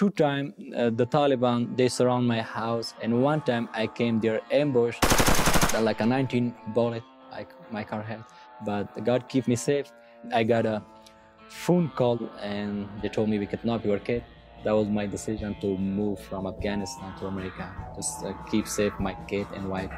two times uh, the Taliban they surround my house, and one time I came there ambushed, uh, like a 19 bullet, like my car had. But God keep me safe. I got a phone call, and they told me we could not your kid. That was my decision to move from Afghanistan to America, just uh, keep safe my kid and wife.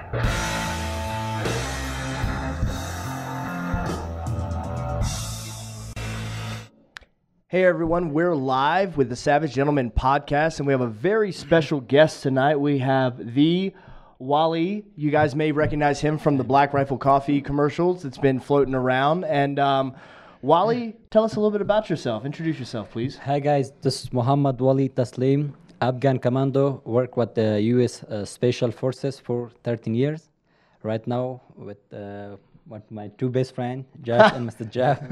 Hey everyone, we're live with the Savage Gentleman podcast, and we have a very special guest tonight. We have the Wally. You guys may recognize him from the Black Rifle Coffee commercials that's been floating around. And um, Wally, tell us a little bit about yourself. Introduce yourself, please. Hi guys, this is Muhammad Wali Taslim, Afghan commando. Work with the U.S. Uh, Special Forces for 13 years. Right now with uh, my two best friends, Jeff and Mr. Jeff.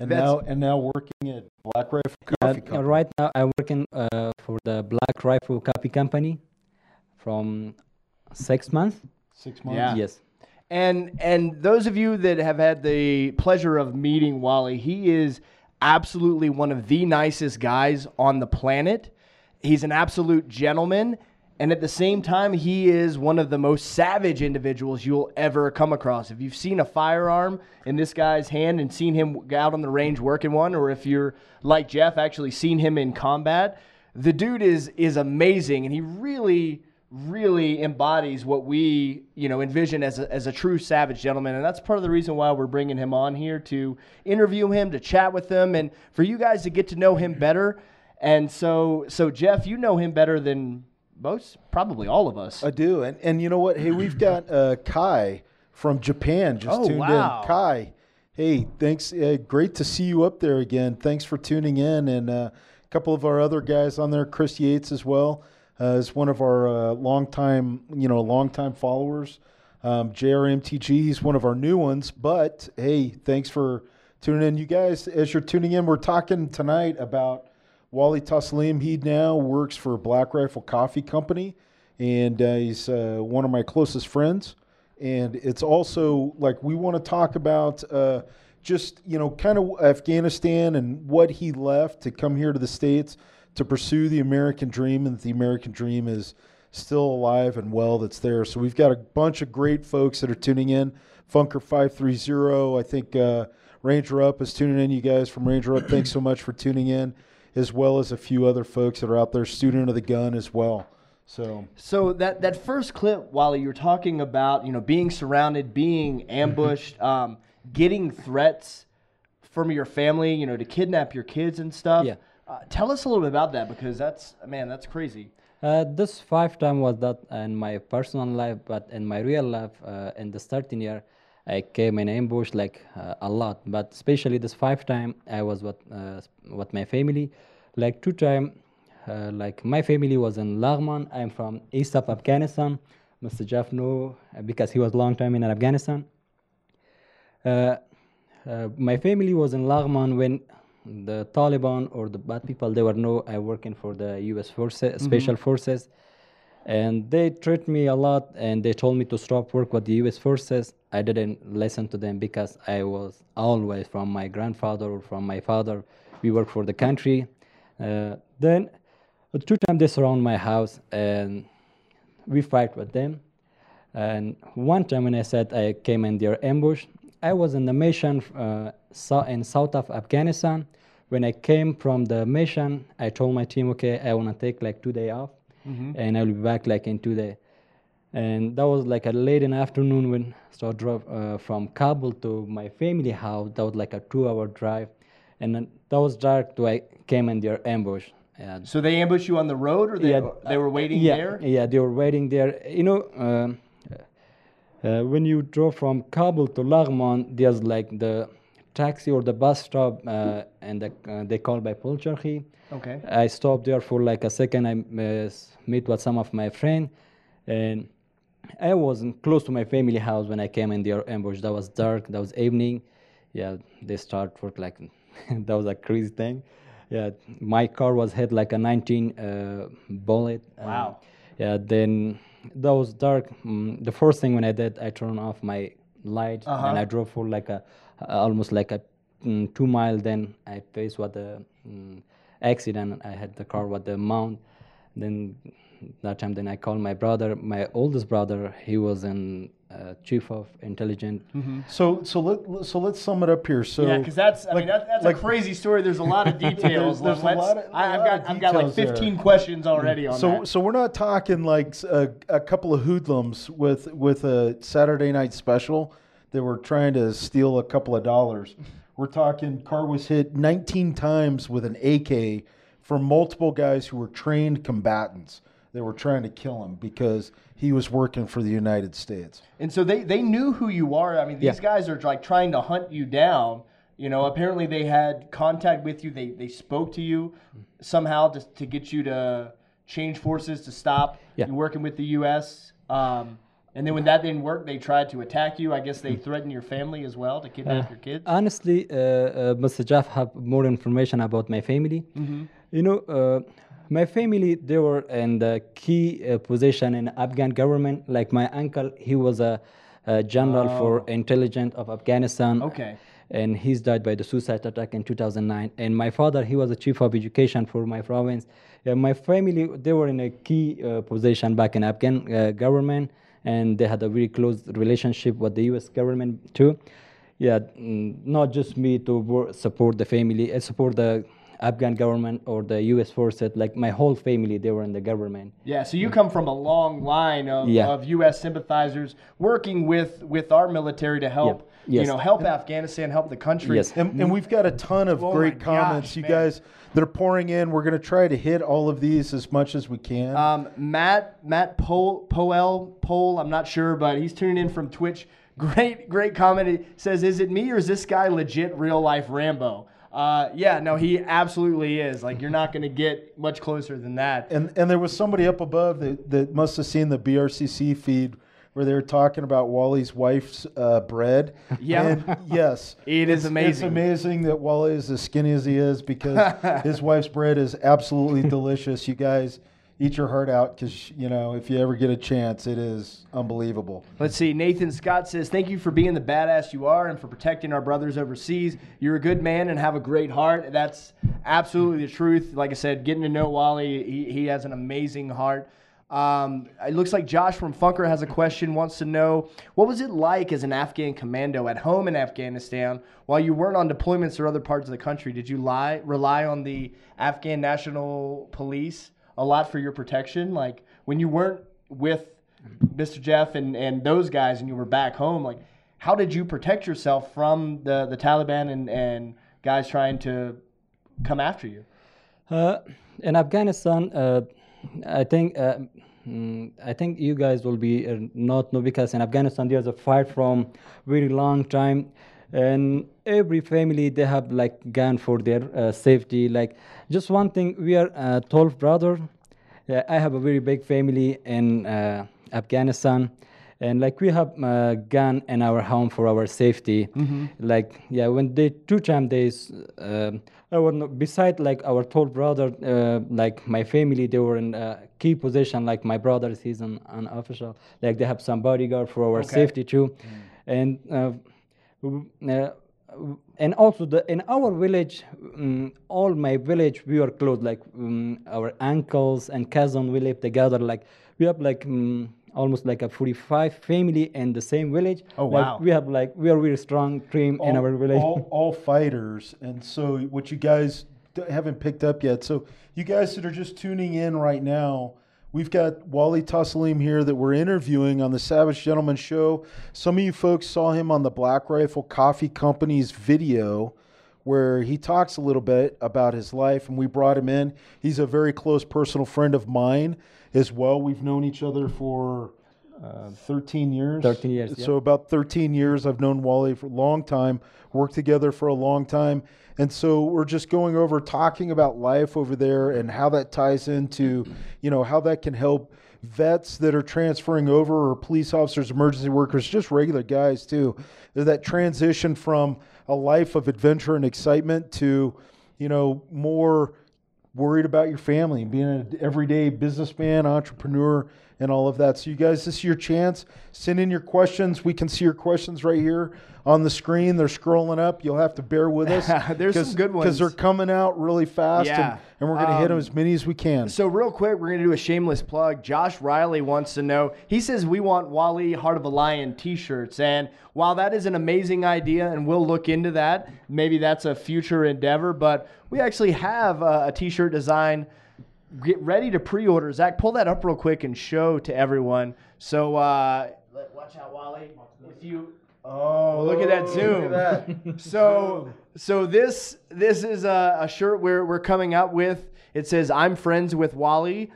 And That's- now, and now working at Black Rifle Uh, Coffee Company. right now, I'm working uh, for the Black Rifle Coffee Company from six months. Six months. Yeah. Yes. And and those of you that have had the pleasure of meeting Wally, he is absolutely one of the nicest guys on the planet. He's an absolute gentleman, and at the same time, he is one of the most savage individuals you'll ever come across. If you've seen a firearm in this guy's hand and seen him out on the range working one, or if you're like Jeff, actually seen him in combat, the dude is is amazing, and he really really embodies what we you know envision as a, as a true savage gentleman. And that's part of the reason why we're bringing him on here to interview him to chat with him and for you guys to get to know him better. And so so jeff you know him better than most probably all of us I do. And and you know what? Hey, we've got uh, Kai from Japan just Oh, tuned wow. in. Kai, hey, thanks. Uh, great to see you up there again. Thanks for tuning in. And uh, a couple of our other guys on there, Chris Yates as well, uh, is one of our uh, longtime, you know, longtime followers. Um, JRMTG, he's one of our new ones. But hey, thanks for tuning in. You guys, as you're tuning in, we're talking tonight about Wally Taslim, he now works for Black Rifle Coffee Company, and uh, he's uh, one of my closest friends. And it's also like we want to talk about uh, just you know kind of Afghanistan and what he left to come here to the states to pursue the American dream, and the American dream is still alive and well. That's there. So we've got a bunch of great folks that are tuning in. Funker five three zero, I think. Uh, Ranger Up is tuning in. You guys from Ranger Up, thanks so much for tuning in as well as a few other folks that are out there, student of the gun as well. So So that that first clip, Wally, you were talking about, you know, being surrounded, being ambushed, um, getting threats from your family, you know, to kidnap your kids and stuff. Yeah. Uh, tell us a little bit about that because that's man, that's crazy. Uh, this five time was that in my personal life, but in my real life, uh, in the 13 year, I came in ambush like uh, a lot. But especially this five time, I was with uh, with my family. Like two time, uh, like my family was in Laghman. I'm from east of Afghanistan. Mr. Jeff know uh, because he was long time in Afghanistan. Uh, uh, my family was in Laghman when the Taliban or the bad people they were know I working for the U.S. forces, special forces, and they treat me a lot and they told me to stop work with the U.S. forces. I didn't listen to them because I was always from my grandfather or from my father. We work for the country. Uh, then uh, two times they surround my house and we fight with them. And one time when I said I came in their ambush, I was in the mission uh, in south of Afghanistan. When I came from the mission, I told my team, okay, I want to take like two day off, and I'll be back like in two day. And that was like a late in the afternoon when so I drove uh, from Kabul to my family house. That was like a two hour drive, and then that was dark. So I came in their ambush. So they ambushed you on the road, or they Yeah, they were waiting yeah, there. Yeah, they were waiting there. You know, um, uh, when you drove from Kabul to Laghman, there's like the taxi or the bus stop, uh, and the, uh, they call by Polcharki. Okay. I stopped there for like a second. I uh, meet with some of my friends, and I wasn't close to my family house when I came in their ambush. That was dark. That was evening. Yeah, they start work like that was a crazy thing. Yeah, my car was hit like a 19 uh, bullet. Wow. yeah, then that was dark. Mm, the first thing when I did, I turned off my light Uh-huh. and I drove for like a almost like a mm, two mile. Then I faced with the mm, accident. I had the car with the mount. Then that time, then I called my brother. My oldest brother, he was in uh, chief of intelligence. So so let so let's sum it up here. So yeah, because that's I mean that, that's like- a crazy story. There's a lot of details. there's a Let's- lot of- I, a have lot got of I've got like details there. 15 questions already on So that. so we're not talking like a couple of hoodlums with with a Saturday night special that were trying to steal a couple of dollars. We're talking car was hit 19 times with an AK from multiple guys who were trained combatants. They were trying to kill him because he was working for the United States. And so they, they knew who you are. I mean, these Yeah. guys are like trying to hunt you down. You know, apparently they had contact with you. They, they spoke to you somehow to, to get you to change forces to stop Yeah. you working with the U.S. Um, and then when that didn't work, they tried to attack you. I guess they threatened your family as well to kidnap your kids. Honestly, uh, uh, Mr. Jeff have more information about my family. You know, uh, my family they were in the key uh, position in Afghan government. Like my uncle, he was a, a general for intelligence of Afghanistan. Okay. And he's died by the suicide attack in 2009. And my father, he was the chief of education for my province. Yeah, my family, they were in a key uh, position back in Afghan uh, government, and they had a very close relationship with the U.S. government too. Yeah, mm, not just me to wor- support the family, I support the Afghan government or the U.S. forces. Like my whole family, they were in the government. Yeah, so you come from a long line of, Yeah. of U.S. sympathizers working with, with our military to help, you Yes. know, help Afghanistan, help the country. Yes. And, and we've got a ton of Oh my great gosh, comments. you man. guys that are pouring in. We're going to try to hit all of these as much as we can. Um, Matt Matt Poel Poel Pole, I'm not sure, but he's tuning in from Twitch. Great great comment. He says, "Is it me or is this guy legit real life Rambo?" Uh, yeah, no, he absolutely is. Like you're not going to get much closer than that. And and there was somebody up above that, that must have seen the BRCC feed where they were talking about Wally's wife's uh, bread. Yeah. And yes, It is it's- It's amazing. amazing that Wally is as skinny as he is because his wife's bread is absolutely delicious. You guys eat your heart out because you know if you ever get a chance, it is unbelievable. Let's see. Nathan Scott says, Thank you for being the badass you are and for protecting our brothers overseas. You're a good man and have a great heart. That's absolutely the truth. Like I said, getting to know Wally, he, he has an amazing heart. Um, it looks like Josh from Funker has a question, wants to know what was it like as an Afghan commando at home in Afghanistan while you weren't on deployments or other parts of the country? Did you lie, rely on the Afghan National Police a lot for your protection? Like when you weren't with Mr. Jeff and, and those guys and you were back home, like how did you protect yourself from the, the Taliban and, and guys trying to come after you? Uh, in Afghanistan, uh, I think uh, mm, I think you guys will be uh, not know because in Afghanistan there's a fight from very long time, and every family they have like gun for their uh, safety. Like just one thing, we are uh, 12 brother. Yeah, I have a very big family in uh, Afghanistan, and like we have uh, gun in our home for our safety. Like yeah, when they two time days, uh, I not, beside like our tall brother, uh, like my family, they were in a key position. Like my brother, he's an, an official. Like they have some bodyguard for our Okay. safety too, and. Uh, uh, and also the in our village um, all my village we are close like um, our uncles and cousin we live together like we have like um, almost like a 45 family in the same village Oh, Like, wow. we have like we are really strong team in our village all, all fighters. And so, what you guys haven't picked up yet. So, you guys that are just tuning in right now, we've got Wally Tassalim here that we're interviewing on the Savage Gentleman Show. Some of you folks saw him on the Black Rifle Coffee Company's video. Where he talks a little bit about his life, and we brought him in. He's a very close personal friend of mine as well. We've known each other for uh, 13 years. 13 years, yeah. So about 13 years. I've known Wally for a long time, worked together for a long time. And so we're just going over talking about life over there and how that ties into, you know, how that can help vets that are transferring over or police officers, emergency workers, just regular guys too. That transition from a life of adventure and excitement to, you know, more worried about your family, being an everyday businessman, entrepreneur, and all of that. So, you guys, this is your chance. Send in your questions. We can see your questions right here on the screen. They're scrolling up. You'll have to bear with us. There's some good ones because they're coming out really fast, Yeah. and, and we're going to hit them Um, as many as we can. So real quick, we're gonna do a shameless plug. Josh Riley wants to know. He says we want Wally Heart of a Lion T-shirts, and while that is an amazing idea, and we'll look into that, maybe that's a future endeavor. But we actually have a, a T-shirt design. Get ready to pre-order. Zach, pull that up real quick and show to everyone. So uh, watch out, Wally. If you oh look at that zoom. So so this this is a, a shirt we're we're coming out with. It says I'm friends with Wally.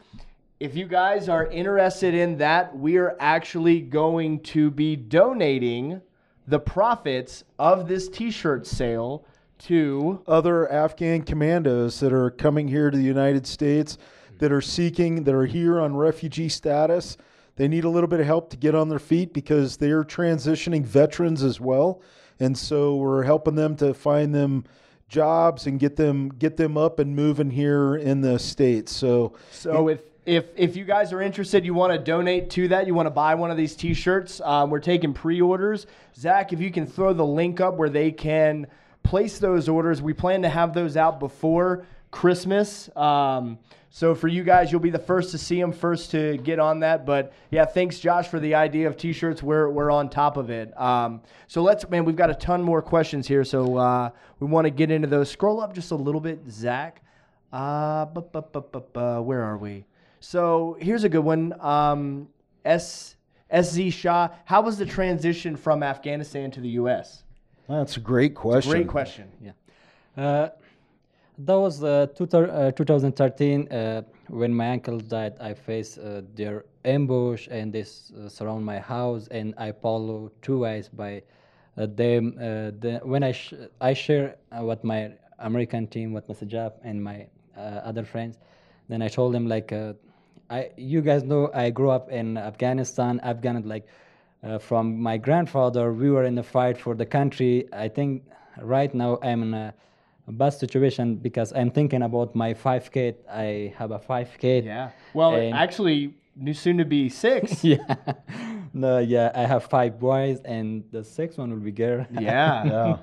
If you guys are interested in that, we are actually going to be donating the profits of this t-shirt sale to other Afghan commandos that are coming here to the United States that are seeking, that are here on refugee status. They need a little bit of help to get on their feet because they're transitioning veterans as well. And so we're helping them to find them jobs and get them get them up and moving here in the states. So So if if if you guys are interested, you want to donate to that, you want to buy one of these T-shirts. Um, we're taking pre-orders. Zach, if you can throw the link up where they can place those orders, we plan to have those out before Christmas. Um, so for you guys, you'll be the first to see them, first to get on that. But yeah, thanks Josh for the idea of T-shirts. We're we're on top of it. Um, so let's man, we've got a ton more questions here. So uh, we want to get into those. Scroll up just a little bit, Zach. Uh, bu- bu- bu- bu- bu- where are we? So here's a good one. Um, S SZ Shah, how was the transition from Afghanistan to the U.S.? that's a great question. A Great question. Yeah. Uh, that was uh, uh, 2013 uh, when my uncle died. I faced uh, their ambush and they uh, surround my house, and I follow two ways by uh, them. The, when I sh- I share what my American team, what Mr. Jab and my other friends, then I told them like, I you guys know I grew up in Afghanistan. Afghan like from my grandfather. We were in the fight for the country. I think right now I'm in a bad situation because I'm thinking about my five kid. I have a five kid. Yeah. Well, actually, new soon to be six. yeah. No, yeah, I have five boys, and the sixth one will be girl. Yeah. Yeah.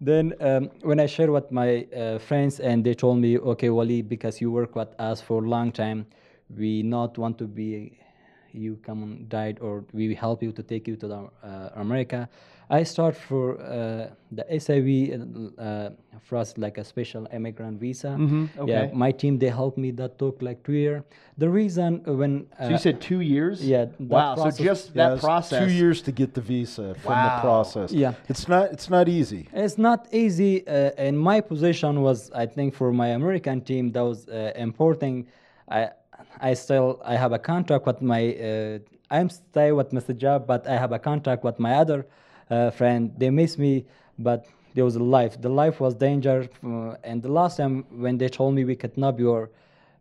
then um, when I shared with my uh, friends, and they told me, okay, Wally, because you work with us for a long time, we not want to be you come and died, or we help you to take you to the, uh, America. I start for uh, the SIV uh, for us like a special immigrant visa. Yeah, okay. my team they helped me. That took like two years. The reason when uh, So you said two years? yeah, that Wow. So just that it's process. Two years to get the visa from Wow. the process. Yeah. It's not it's not easy. It's not easy. Uh, and my position was, I think, for my American team, that was uh, important. I, I still, I have a contract with my, uh, I'm stay with Mr. Job, but I have a contract with my other uh, friend. They miss me, but there was a life. The life was danger. Uh, and the last time when they told me we could kidnap your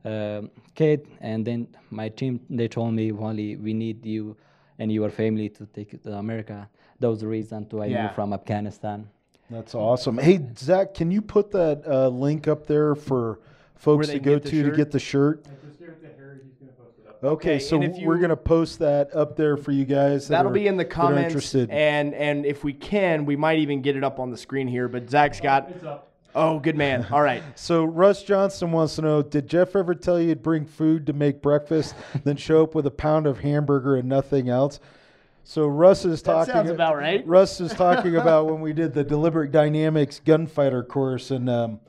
uh, kid, and then my team, they told me, Wally, we need you and your family to take you to America. That was the reason to I Yeah. moved from Afghanistan. That's awesome. Hey Zach, can you put that uh, link up there for folks to go get the to to get the shirt? Okay, Okay, so and if we're gonna post that up there for you guys. that That'll are- be in the that are comments, interested. and and if we can, we might even get it up on the screen here. But Zach's got. Oh, good man. All right. So Russ Johnson wants to know: Did Jeff ever tell you to bring food to make breakfast, then show up with a pound of hamburger and nothing else? So Russ is That talking. sounds about right. Russ is talking about when we did the deliberate dynamics gunfighter course, and um,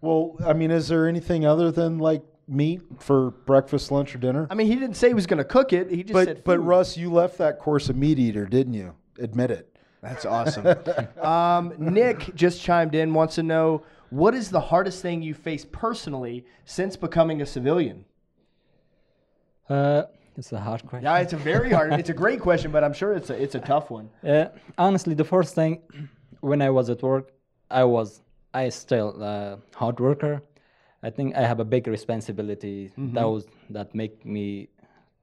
well, I mean, is there anything other than like meat for breakfast, lunch, or dinner? I mean, he didn't say he was going to cook it. He just but said. but food. Russ, you left that course a meat eater, didn't you? Admit it. That's awesome. um, Nick just chimed in, wants to know what is the hardest thing you faced personally since becoming a civilian? Uh, it's a hard question. Yeah, it's a very hard. It's a great question, but I'm sure it's a it's a tough one. Uh, honestly, the first thing when I was at work, I was I still a hard worker. I think I have a big responsibility. That was that make me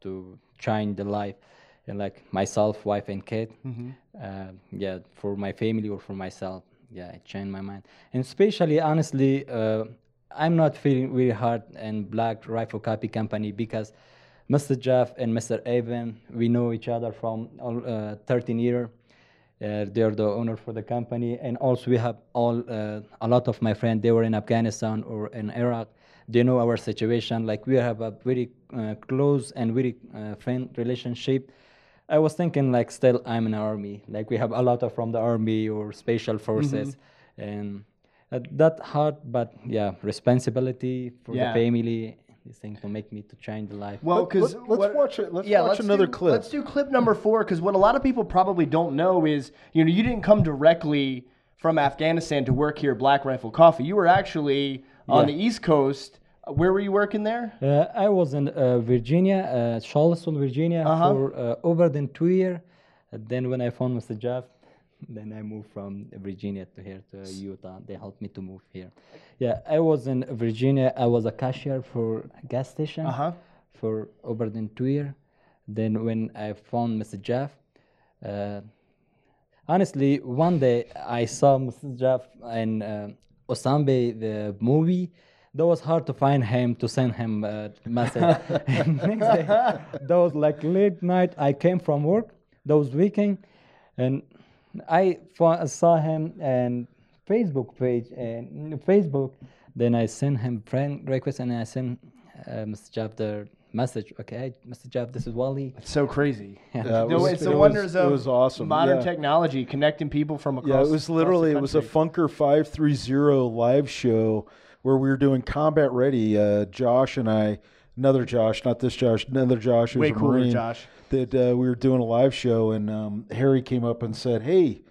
to change the life, and like myself, wife, and kid. Uh, yeah, for my family or for myself. Yeah, it changed my mind. And especially, honestly, uh, I'm not feeling really hard and Black Rifle Copy Company because Mr. Jeff and Mr. Evan, we know each other from uh, 13 years. Uh, they're the owner for the company, and also we have all uh, a lot of my friends. They were in Afghanistan or in Iraq. They know our situation. Like we have a very uh, close and very uh, friend relationship. I was thinking like still I'm in army. Like we have a lot of from the army or special forces, and uh, that hard. But yeah, responsibility for Yeah. the family. These things will make me to change the life. Well, because let- let's watch it- let's yeah, watch another do, clip. Let's do clip number four because what a lot of people probably don't know is you know you didn't come directly from Afghanistan to work here at Black Rifle Coffee. You were actually on Yeah. the East Coast. Where were you working there? Uh, I was in uh, Virginia, uh, Charleston, Virginia, Uh-huh. for uh, over than two years. then when I found Mr. Jeff, then I moved from Virginia to here to Utah. They helped me to move here. Yeah, I was in Virginia. I was a cashier for a gas station Uh-huh. for over than two years. Then when I found Mr. Jeff, uh, honestly, one day I saw Mr. Jeff in uh, Osambe, the movie. That was hard to find him to send him a message. next day, that was like late night. I came from work. That was weekend, and I saw him and Facebook page and Facebook. Then I sent him friend request and I sent uh, Mr. Jeff the message. Okay, Mr. Jeff, this is Wally. It's so crazy. Yeah, it No, was- it's it the was- wonders it of was awesome. modern Yeah. technology connecting people from across. Yeah, it was literally it was a. Funker five three zero live show where we were doing combat ready. Uh, Josh and I, another Josh, not this Josh, another Josh who's Way a cooler, Marine, Josh. That uh, we were doing a live show, and um, Harry came up and said, "Hey,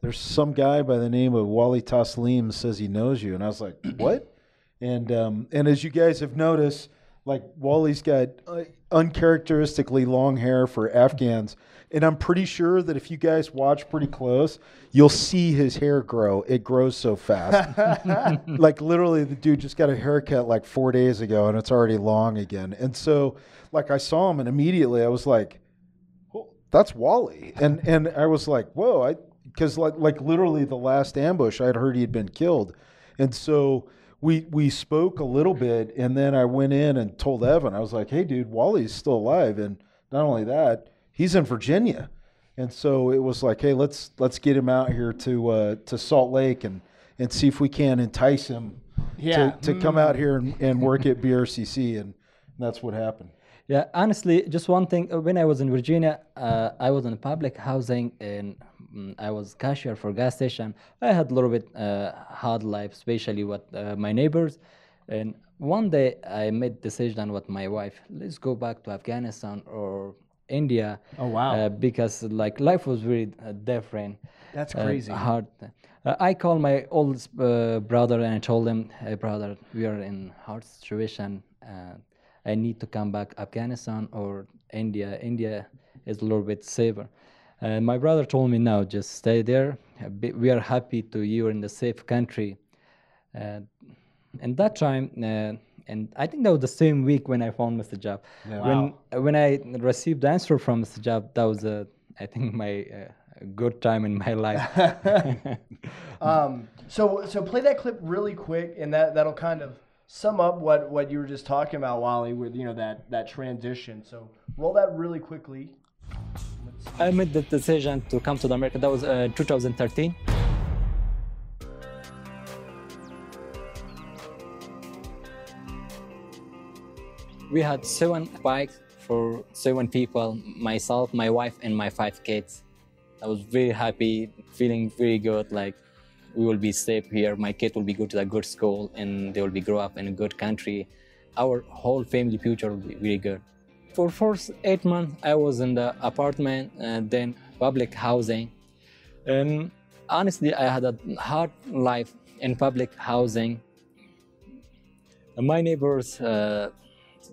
there's some guy by the name of Wally Taslim says he knows you," and I was like, "What?" And um, and as you guys have noticed, like Wally's got uh, uncharacteristically long hair for Afghans, and I'm pretty sure that if you guys watch pretty close, you'll see his hair grow. It grows so fast. like literally, the dude just got a haircut like four days ago, and it's already long again. And so, like, I saw him, and immediately I was like, well, that's Wally. And and I was like, whoa, I because like like literally the last ambush, I'd heard he had been killed, and so we we spoke a little bit, and then I went in and told Evan, I was like, hey, dude, Wally's still alive, and not only that, he's in Virginia. And so it was like, hey, let's let's get him out here to uh, to Salt Lake and and see if we can entice him Yeah. to, to come out here and, and work at BRCC, and that's what happened. Yeah, honestly, just one thing. uh, When I was in Virginia, uh, I was in public housing and mm, I was cashier for gas station. I had a little bit uh, hard life, especially with uh, my neighbors. And one day I made decision with my wife. Let's go back to Afghanistan or India. Oh, wow. Uh, because like life was very uh, different. That's uh, crazy. hard. Uh, I called my old uh, brother and I told him, "Hey, brother, we are in hard situation. Uh, I need to come back Afghanistan or India. India is a little bit safer." And my brother told me, "No, just stay there. We are happy to you are in the safe country." Uh, and that time, uh, and I think that was the same week when I found Mr. Job. When when I received the answer from Mr. Job, that was uh, I think my uh, good time in my life. Um, so so play that clip really quick, and that that'll kind of sum up what what you were just talking about, Wally, with you know that that transition. So roll that really quickly. I made the decision to come to the America. That was uh, 2013. We had seven bikes for seven people, myself, my wife, and my five kids. I was very happy, feeling very good. Like we will be safe here. My kid will be go to a good school, and they will be grow up in a good country. Our whole family future will be very good. For first eight months, I was in the apartment and then public housing. And honestly, I had a hard life in public housing. My neighbors, uh,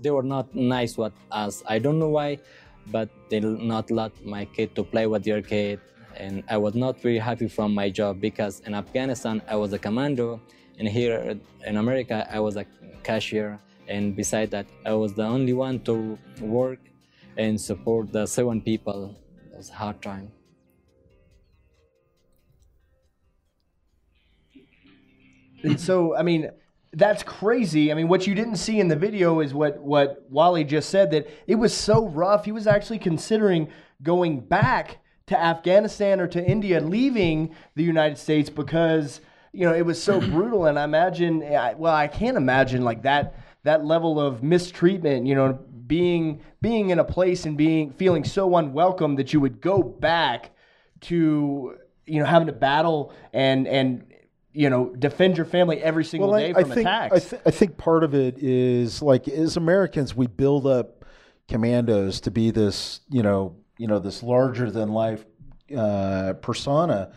they were not nice with us. I don't know why, but they not let my kid to play with their kid. And I was not very happy from my job because in Afghanistan I was a commando, and here in America I was a cashier. And beside that, I was the only one to work and support the seven people. It was a hard time. And so, I mean, that's crazy. I mean, what you didn't see in the video is what what Wally just said that it was so rough. He was actually considering going back to Afghanistan or to India, leaving the United States because you know it was so brutal. And I imagine, well, I can't imagine like that that level of mistreatment. You know, being being in a place and being feeling so unwelcome that you would go back to you know having to battle and and you know defend your family every single Well, day I, I from think attacks. I, th- I think part of it is like as Americans, we build up commandos to be this, you know, you know, this larger than life uh, persona,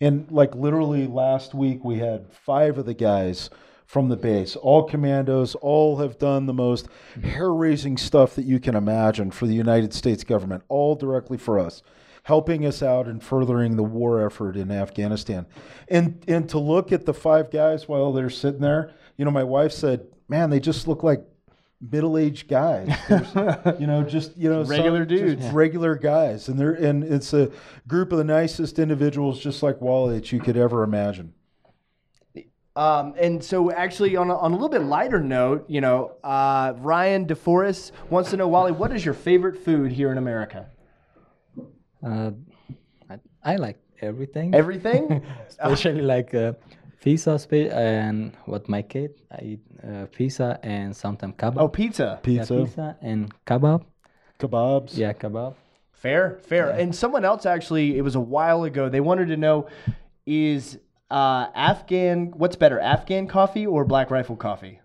and like literally last week we had five of the guys from the base, all commandos, all have done the most hair raising stuff that you can imagine for the United States government, all directly for us helping us out and furthering the war effort in Afghanistan. And and to look at the five guys while they're sitting there, you know, my wife said, "Man, they just look like middle-aged guys. There's, you know, just you know, some- Regular just dudes. regular guys, and they're and it's a group of the nicest individuals, just like Wally, that you could ever imagine. Um, and so, actually, on a, on a little bit lighter note, you know, uh, Ryan DeForest wants to know, Wally, what is your favorite food here in America? Uh, I, I like everything. Everything? especially like uh, pizza spe- and what my kid I eat uh, pizza and sometimes kebab. oh, pizza. Yeah, Pizza, pizza and kebab. kebabs. Yeah, kebab. Fair, fair. And someone else actually, it was a while ago. They wanted to know, is uh, Afghan what's better, Afghan coffee or Black Rifle coffee?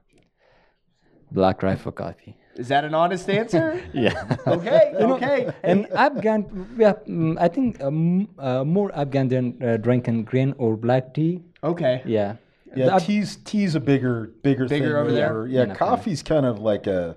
Black rifle coffee. Is that an honest answer? Yeah. okay, okay. and Afghan, yeah, mm, I think um, uh, more Afghan than uh, drinking green or black tea. okay. Yeah. Yeah, The tea's tea's a bigger bigger, Bigger thing over there? over- Yeah, Yeah, coffee's kind of like a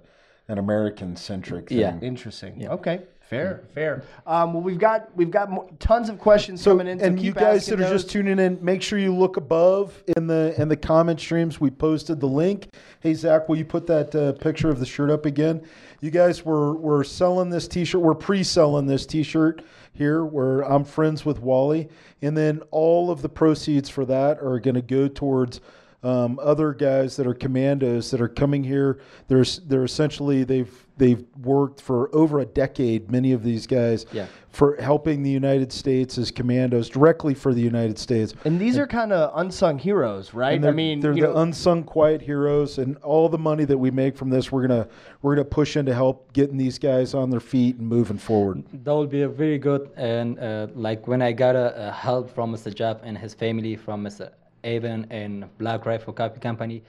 an American centric thing. Yeah. Interesting. Okay. Fair, fair. Um, well, we've got we've got tons of questions coming in. So and you guys that are those. just tuning in, make sure you look above in the in the comment streams. We posted the link. Hey Zach, will you put that uh, picture of the shirt up again? You guys were we're selling this T-shirt. We're pre-selling this T-shirt here. Where I'm friends with Wally, and then all of the proceeds for that are going to go towards. Um, other guys that are commandos that are coming here, they're they're essentially they've they've worked for over a decade. Many of these guys, Yeah. for helping the United States as commandos directly for the United States. and these are kind of unsung heroes, right? I they're, mean, they're the know, unsung quiet heroes, and all the money that we make from this, we're gonna we're gonna push into help getting these guys on their feet and moving forward. That would be a very good and uh, like when I got a, a help from Mr. Jab and his family from Mr. Avon and Black Rifle Copy Company,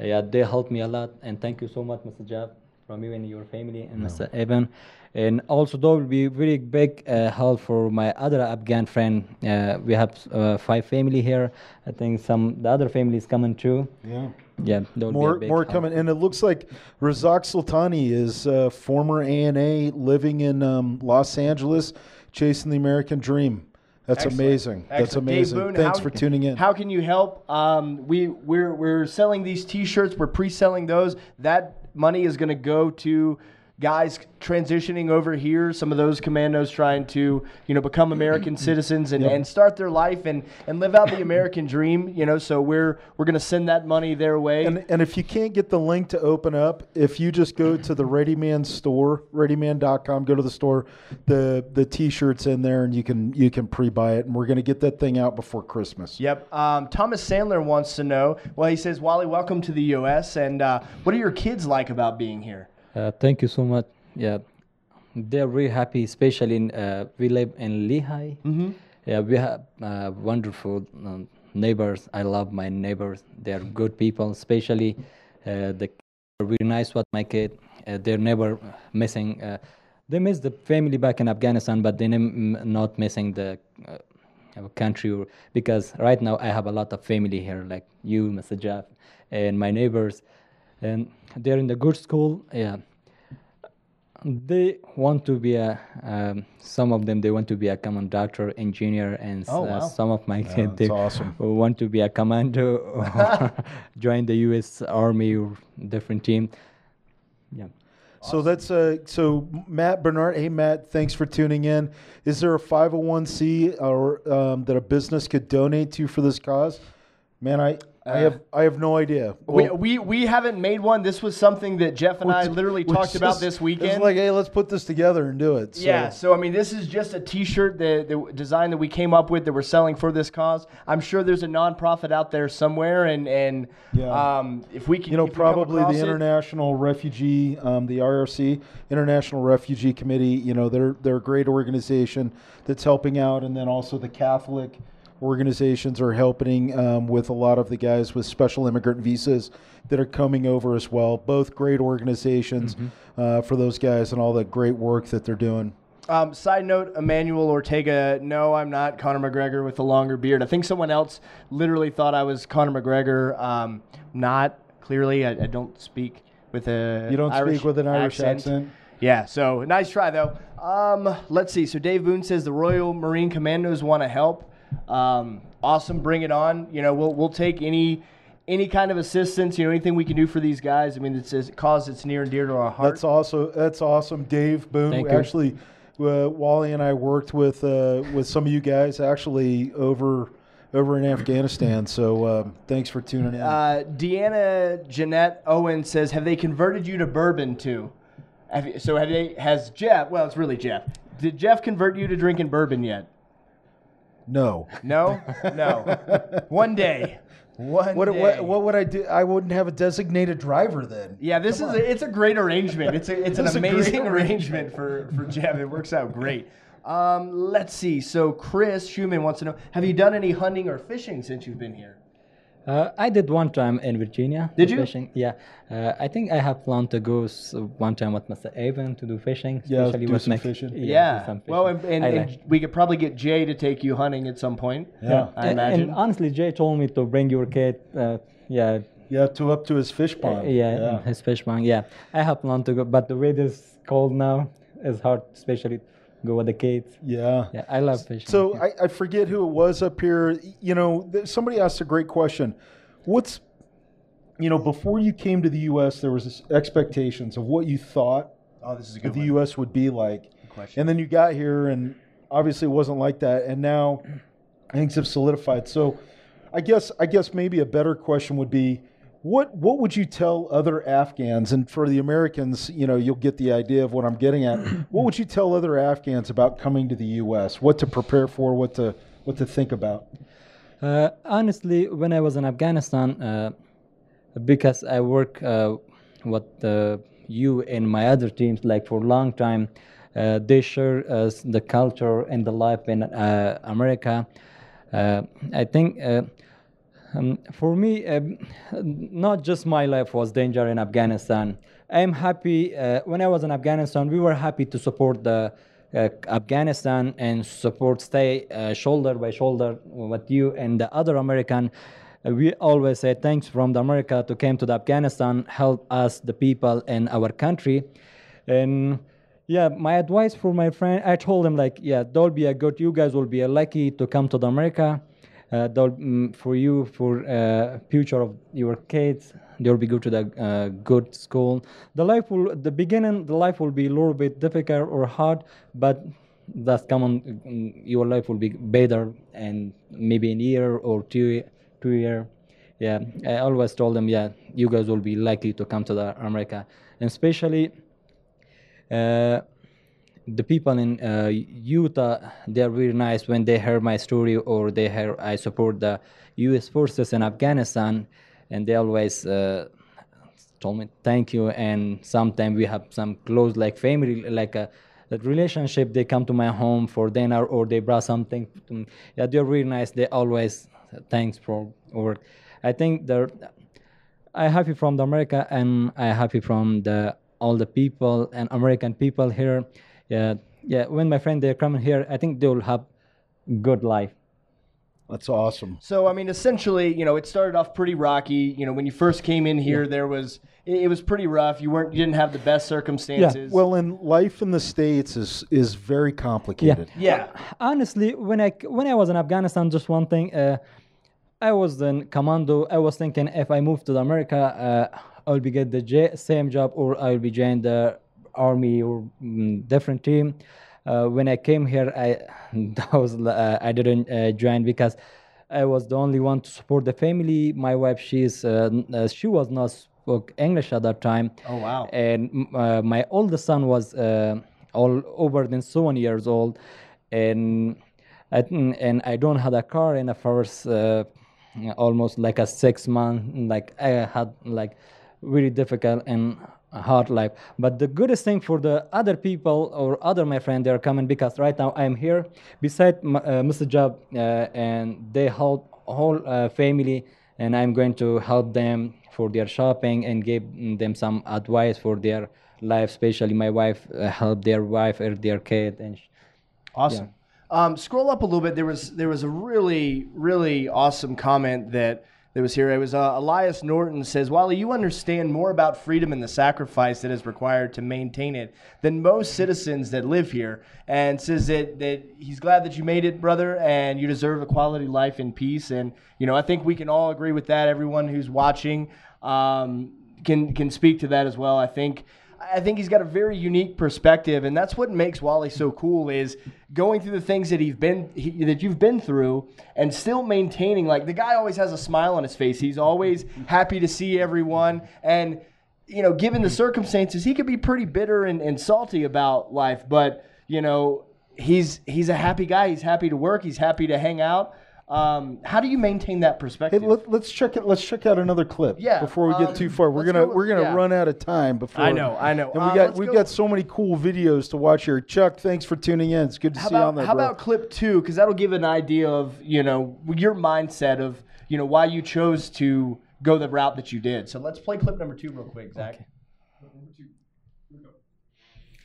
uh, yeah, they helped me a lot. And thank you so much, Mr. Jab, from you and your family and Mr. Avon. And also, that will be very big uh, help for my other Afghan friend. Uh, we have uh, five family here. I think some the other family is coming too. Yeah. Yeah, that will be a More, big more help. coming, and it looks like Razak Sultani is uh, former ANA living in um, Los Angeles, chasing the American dream. That's Excellent. amazing. That's Excellent. Dave amazing. Boone, Thanks how- for tuning in. How can you help? Um, we we're we're selling these T-shirts. We're pre-selling those. That money is going to go to guys transitioning over here. Some of those commandos trying to you know become American citizens and, and start their life and and live out the American dream. You know, so we're we're going to send that money their way. And, and if you can't get the link to open up, if you just go to the Ready Man store, readyman.com, go to the store, the the t-shirts in there and you can you can pre-buy it and we're going to get that thing out before Christmas. Yep. Um, Thomas Sandler wants to know. Well, he says, Wally, welcome to the U.S. And uh, what are your kids like about being here? Uh, thank you so much. Yeah, they're really happy, especially in uh, we live in Lehi. Mm-hmm. Yeah, we have uh, wonderful um, neighbors. I love my neighbors. They're good people, especially uh, the are really nice. What my kid, uh, they're never missing. Uh, they miss the family back in Afghanistan, but they're not missing the. Uh, country or, because right now I have a lot of family here, like you, Mr. Jeff, and my neighbors, and they're in the good school. Yeah, they want to be a. Um, some of them they want to be a common doctor, engineer, and s- Oh, uh, wow. some of my kids they awesome. want to be a commando or join the U.S. Army or different team. Yeah. So that's uh so Matt Bernard. Hey Matt, thanks for tuning in. Is there a 501c or um, that a business could donate to for this cause? Man, I I have I have no idea. we, Well, we we haven't made one. This was something that Jeff and I literally talked about is- this It's weekend. like, hey, let's put this together and do it. So, Yeah, so I mean, this is just a T-shirt, the, the design that we came up with that we're selling for this cause. I'm sure there's a nonprofit out there somewhere, and and Yeah. um, if we can, you know, we probably the it- International Refugee, um, the IRC, International Refugee Committee. You know, they're they're a great organization that's helping out, and then also the Catholic organizations are helping um, with a lot of the guys with special immigrant visas that are coming over as well. Both great organizations Mm-hmm. uh, for those guys and all the great work that they're doing. Um, side note: Emmanuel Ortega. No, I'm not Conor McGregor with the longer beard. I think someone else literally thought I was Conor McGregor. Um, not clearly. I, I don't speak with a. You don't Irish speak with an Irish accent. Yeah, so nice try though. Um, let's see. So Dave Boone says the Royal Marine Commandos want to help. Um, awesome, bring it on. You know, we'll we'll take any any kind of assistance. You know, anything we can do for these guys. I mean, it's a cause that's near and dear to our heart. That's also that's awesome, Dave Boone. Thank. Actually, uh, Wally and I worked with uh, with some of you guys actually over over in Afghanistan. So um, thanks for tuning in. Uh, Deanna Jeanette Owen says, "Have they converted you to bourbon too?" Have you, so have they? Has Jeff? Well, it's really Jeff. Did Jeff convert you to drinking bourbon yet? No. No, no. One day. One What, day. what what would I do? I wouldn't have a designated driver then. Yeah, this is a, it's a great arrangement. It's a, it's an amazing arrangement for for Jeff. It works out great. Um, let's see. So Chris Schumann wants to know: Have you done any hunting or fishing since you've been here? Uh, I did one time in Virginia. Did you? Fishing. Yeah. Uh, I think I have planned to go s- one time with Mr. Avon to do fishing. Yeah, especially do with some my- fishing. do Yeah. some Well, and, and, I and like- we could probably get Jay to take you hunting at some point. Yeah. I and, imagine. and honestly, Jay told me to bring your kid. Uh, yeah. Yeah, to up to his fish pond. yeah, his fish pond. Yeah, I have planned to go, but the weather is cold now. It's hard, especially go with the kids. Yeah. Yeah, I love fishing. So I, I forget who it was up here. You know, th- somebody asked a great question. What's, you know, before you came to the U.S., there was this expectations of what you thought oh, this is a the one. U.S. would be like, question. and then you got here, and obviously it wasn't like that, and now things have solidified. So, I guess I guess maybe a better question would be, what what would you tell other Afghans, and for the Americans, you know, you'll get the idea of what I'm getting at. what would you tell other Afghans about coming to the U.S.? What to prepare for? What to what to think about? Uh, honestly, when I was in Afghanistan, uh, because I work uh, with uh, you and my other teams like for a long time, uh, they share us the culture and the life in uh, America. Uh, I think uh, um, for me, um, not just my life was danger in Afghanistan. I'm happy uh, when I was in Afghanistan. We were happy to support the uh, Afghanistan and support, stay uh, shoulder by shoulder with you and the other American. Uh, we always say thanks from the America to came to the Afghanistan, help us the people in our country, and yeah, my advice for my friend, I told him like, yeah, don't be a good. You guys will be lucky to come to the America. Uh, mm, for you, for uh, future of your kids, they'll be good to the uh, good school. The life will, the beginning, the life will be a little bit difficult or hard, but that's common. mm, Your life will be better, and maybe in year or two, two year. Yeah, I always told them, yeah, you guys will be likely to come to the America, and especially uh, the people in uh, Utah, they're really nice when they hear my story or they hear I support the U.S. forces in Afghanistan, and they always uh, told me thank you. And sometimes we have some close like family, like a, that relationship. They come to my home for dinner or they brought something. To me. Yeah, they're really nice. They always thanks for work. I think they're. I happy from the America and I happy from the all the people and American people here. Yeah, yeah. When my friend they're coming here, I think they will have good life. That's awesome. So I mean, essentially, you know, it started off pretty rocky. You know, when you first came in here, there was it, it was pretty rough. You weren't you didn't have the best circumstances. Yeah. Well, in life in the states is is very complicated. yeah. yeah. Honestly, when I when I was in Afghanistan, just one thing. Uh, I was in commando. I was thinking if I move to America, uh, I'll be get the j- same job or I'll be join the army or mm, different team. Uh, when I came here, I that was uh, I didn't uh, join because I was the only one to support the family. My wife, she's uh, uh, she was not spoke English at that time. Oh, wow. And uh, my oldest son was uh, all over than seven years old, and I, and I don't had a car in the first uh, almost like a six month. Like I had like really difficult and hard life. But the goodest thing for the other people or other my friend, they're coming because right now I'm here beside m- uh, Mr. Job, uh, and they help whole uh, family, and I'm going to help them for their shopping and give them some advice for their life. Especially my wife uh, help their wife or their kid, and Awesome. Um, scroll up a little bit. There was there was a really really awesome comment that that was here. It was uh, Elias Norton says, "Wally, you understand more about freedom and the sacrifice that is required to maintain it than most citizens that live here." And says that that he's glad that you made it, brother, and you deserve a quality life in peace. And you know, I think we can all agree with that. Everyone who's watching um, can can speak to that as well. I think. I think he's got a very unique perspective, and that's what makes Wally so cool. Is going through the things that he's been he, that you've been through, and still maintaining. Like the guy always has a smile on his face. He's always happy to see everyone, and you know, given the circumstances, he could be pretty bitter and, and salty about life. But you know, he's he's a happy guy. He's happy to work. He's happy to hang out. Um, how do you maintain that Hey, perspective? let, let's check it. Let's check out another clip. Yeah, Before we get um, too far, we're gonna go with- we're gonna yeah. run out of time before. I know, I know. And we Uh, got we've go- got so many cool videos to watch here. Chuck, thanks for tuning in. It's good to How see you on about there, how bro. about clip two? Because that'll give an idea of you know your mindset of you know why you chose to go the route that you did. So let's play clip number two real quick, Zach.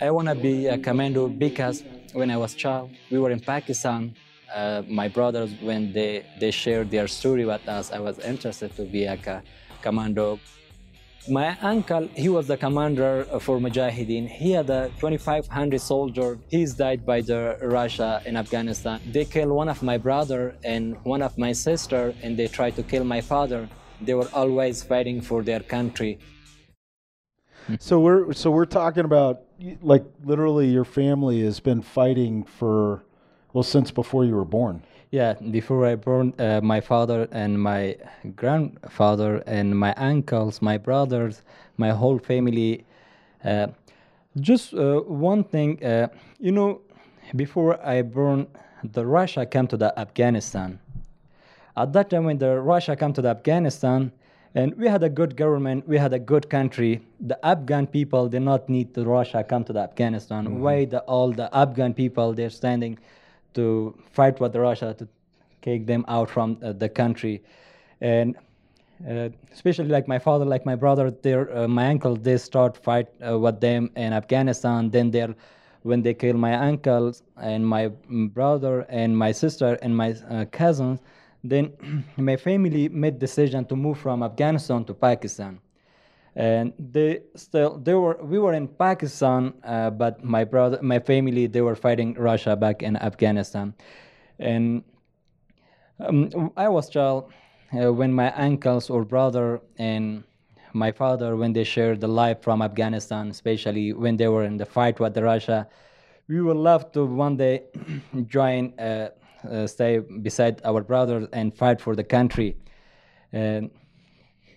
I want to be a commando because when I was child, we were in Pakistan. Uh, my brothers, when they, they shared their story with us, I was interested to be a commando. My uncle, he was the commander for Mujahideen. He had a 2,500 soldier. He's died by the Russia in Afghanistan. They killed one of my brother and one of my sister, and they tried to kill my father. They were always fighting for their country. So we're so we're talking about like literally your family has been fighting for well since before you were born. Yeah, before I born, uh, my father and my grandfather and my uncles, my brothers, my whole family. Uh, just uh, one thing, uh, you know, before I born, the Russia came to the Afghanistan. At that time, when the Russia came to the Afghanistan, and we had a good government, we had a good country. The Afghan people did not need the Russia come to the Afghanistan. Why the all the Afghan people they're standing to fight with Russia to kick them out from uh, the country, and uh, especially like my father, like my brother, uh, my uncle, they start fight uh, with them in Afghanistan. Then they're when they kill my uncles and my mm, brother and my sister and my uh, cousins, then my family made decision to move from Afghanistan to Pakistan. And they still they were we were in Pakistan, uh, but my brother, my family, they were fighting Russia back in Afghanistan, and um, I was child uh, when my uncles or brother and my father when they shared the life from Afghanistan, especially when they were in the fight with the Russia, we would love to one day join, uh, uh, stay beside our brothers and fight for the country. And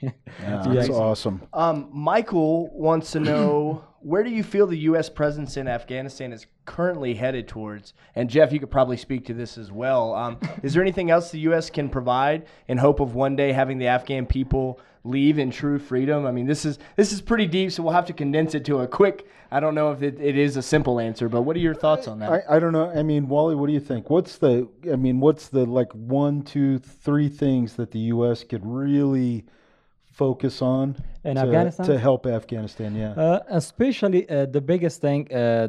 Yeah, that's awesome. Um, Michael wants to know where do you feel the U.S. presence in Afghanistan is currently headed towards? And Jeff, you could probably speak to this as well. Um, is there anything else the U.S. can provide in hope of one day having the Afghan people leave in true freedom? I mean, this is this is pretty deep, so we'll have to condense it to a quick. I don't know if it, it is a simple answer, but what are your thoughts on that? I, I don't know. I mean, Wally, what do you think? What's the I mean, what's the like one, two, three things that the US could really focus on In to, Afghanistan? to help Afghanistan, yeah. Uh, especially uh, the biggest thing uh,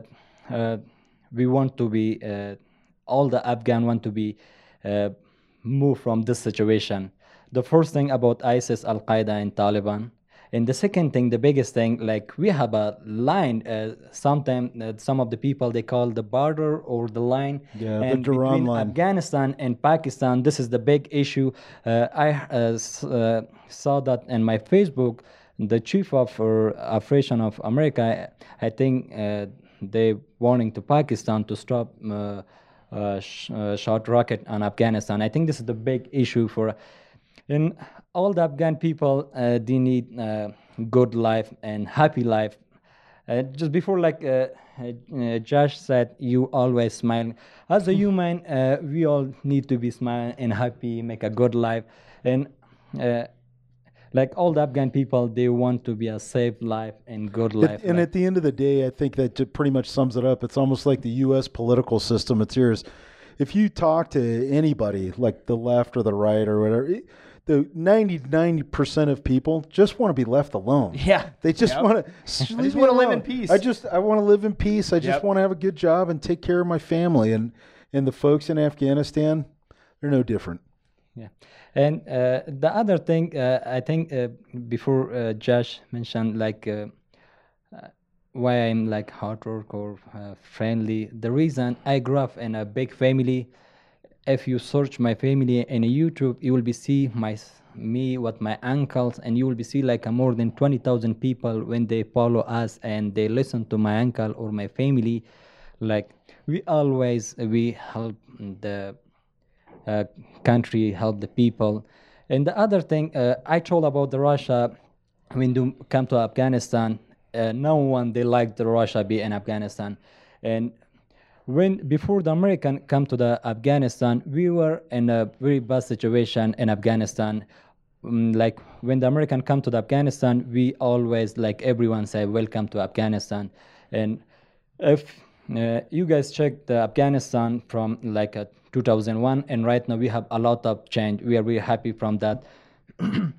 uh, we want to be uh, all the Afghan want to be uh, move from this situation. The first thing about ISIS, Al Qaeda, and Taliban. And the second thing, the biggest thing, like we have a line. Uh, Sometimes uh, some of the people they call the border or the line. Yeah, the and Durand between line. Afghanistan and Pakistan, this is the big issue. Uh, I uh, s- uh, saw that in my Facebook. The chief of uh, operation of America, I think uh, they warning to Pakistan to stop uh, uh, sh- uh, shot rocket on Afghanistan. I think this is the big issue for, and all the Afghan people uh, they need uh, good life and happy life. Uh, just before, like uh, uh, Josh said, you always smile. As a human, uh, we all need to be smiling and happy, make a good life, and uh, like all the Afghan people, they want to be a safe life and good life. and like- at the end of the day, I think that pretty much sums it up. It's almost like the U.S. political system. It's yours. If you talk to anybody, like the left or the right or whatever, it, the 90 percent of people just want to be left alone. Yeah. they just Yep. want to. Just wanna live in peace. I just I want to live in peace. I just Yep. want to have a good job and take care of my family. And and the folks in Afghanistan, they're no different. Yeah, and uh, the other thing uh, I think uh, before uh, Josh mentioned like uh, uh, why I'm like hard work or uh, friendly. The reason I grew up in a big family. If you search my family in YouTube, you will be see my me, what my uncles, and you will be see like more than twenty thousand people when they follow us and they listen to my uncle or my family. Like we always we help the uh, country, help the people. And the other thing uh, I told about the Russia when you come to Afghanistan, uh, no one they like the Russia be in Afghanistan, and when before the American come to the Afghanistan, we were in a very bad situation in Afghanistan. Mm, like when the American come to the Afghanistan, we always like everyone say welcome to Afghanistan, and if uh, you guys check the Afghanistan from like uh, 2001 and right now we have a lot of change. We are really happy from that.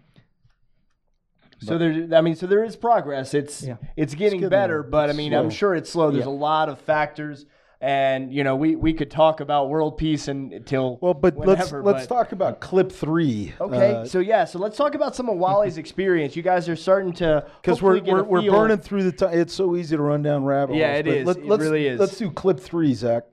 So there, I mean, so there is progress. It's Yeah. it's getting getting better, there. but I mean, I'm sure it's slow. There's Yeah. a lot of factors, and you know, we we could talk about world peace until Well, but let's whenever, let's talk about clip three. Okay, Uh, so yeah, so let's talk about some of Wally's experience. You guys are starting to because we're get we're, we're burning through the time. It's so easy to run down rabbit Yeah, holes. it but is. Let, It let's, really is. Let's do clip three, Zach.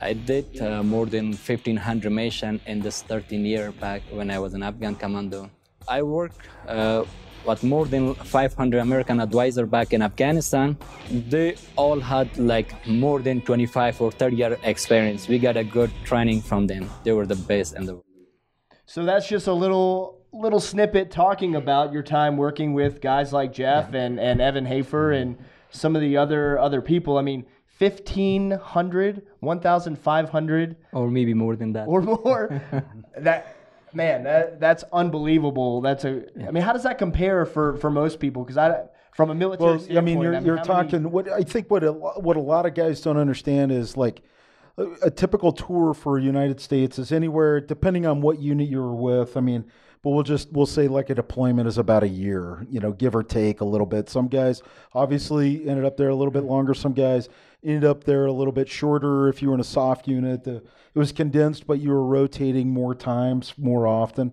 I did uh, more than 1500 mission in this 13 year back when I was an Afghan commando. I worked uh, with more than 500 American advisor back in Afghanistan. They all had like more than 25 or 30 year experience. We got a good training from them. They were the best in the world. So that's just a little little snippet talking about your time working with guys like Jeff and, and Evan Hafer and some of the other other people. I mean, 1500, 1500 Or maybe more than that. or more. that man, that that's unbelievable. That's a I mean, how does that compare for for most people cuz I from a military Well, I mean, you're, you're how many- talking. What I think what a, what a lot of guys don't understand is like a, a typical tour for United States is anywhere depending on what unit you're with. I mean, but we'll just we'll say like a deployment is about a year, you know, give or take a little bit. Some guys obviously ended up there a little bit longer. Some guys ended up there a little bit shorter. If you were in a soft unit, the, it was condensed, but you were rotating more times, more often.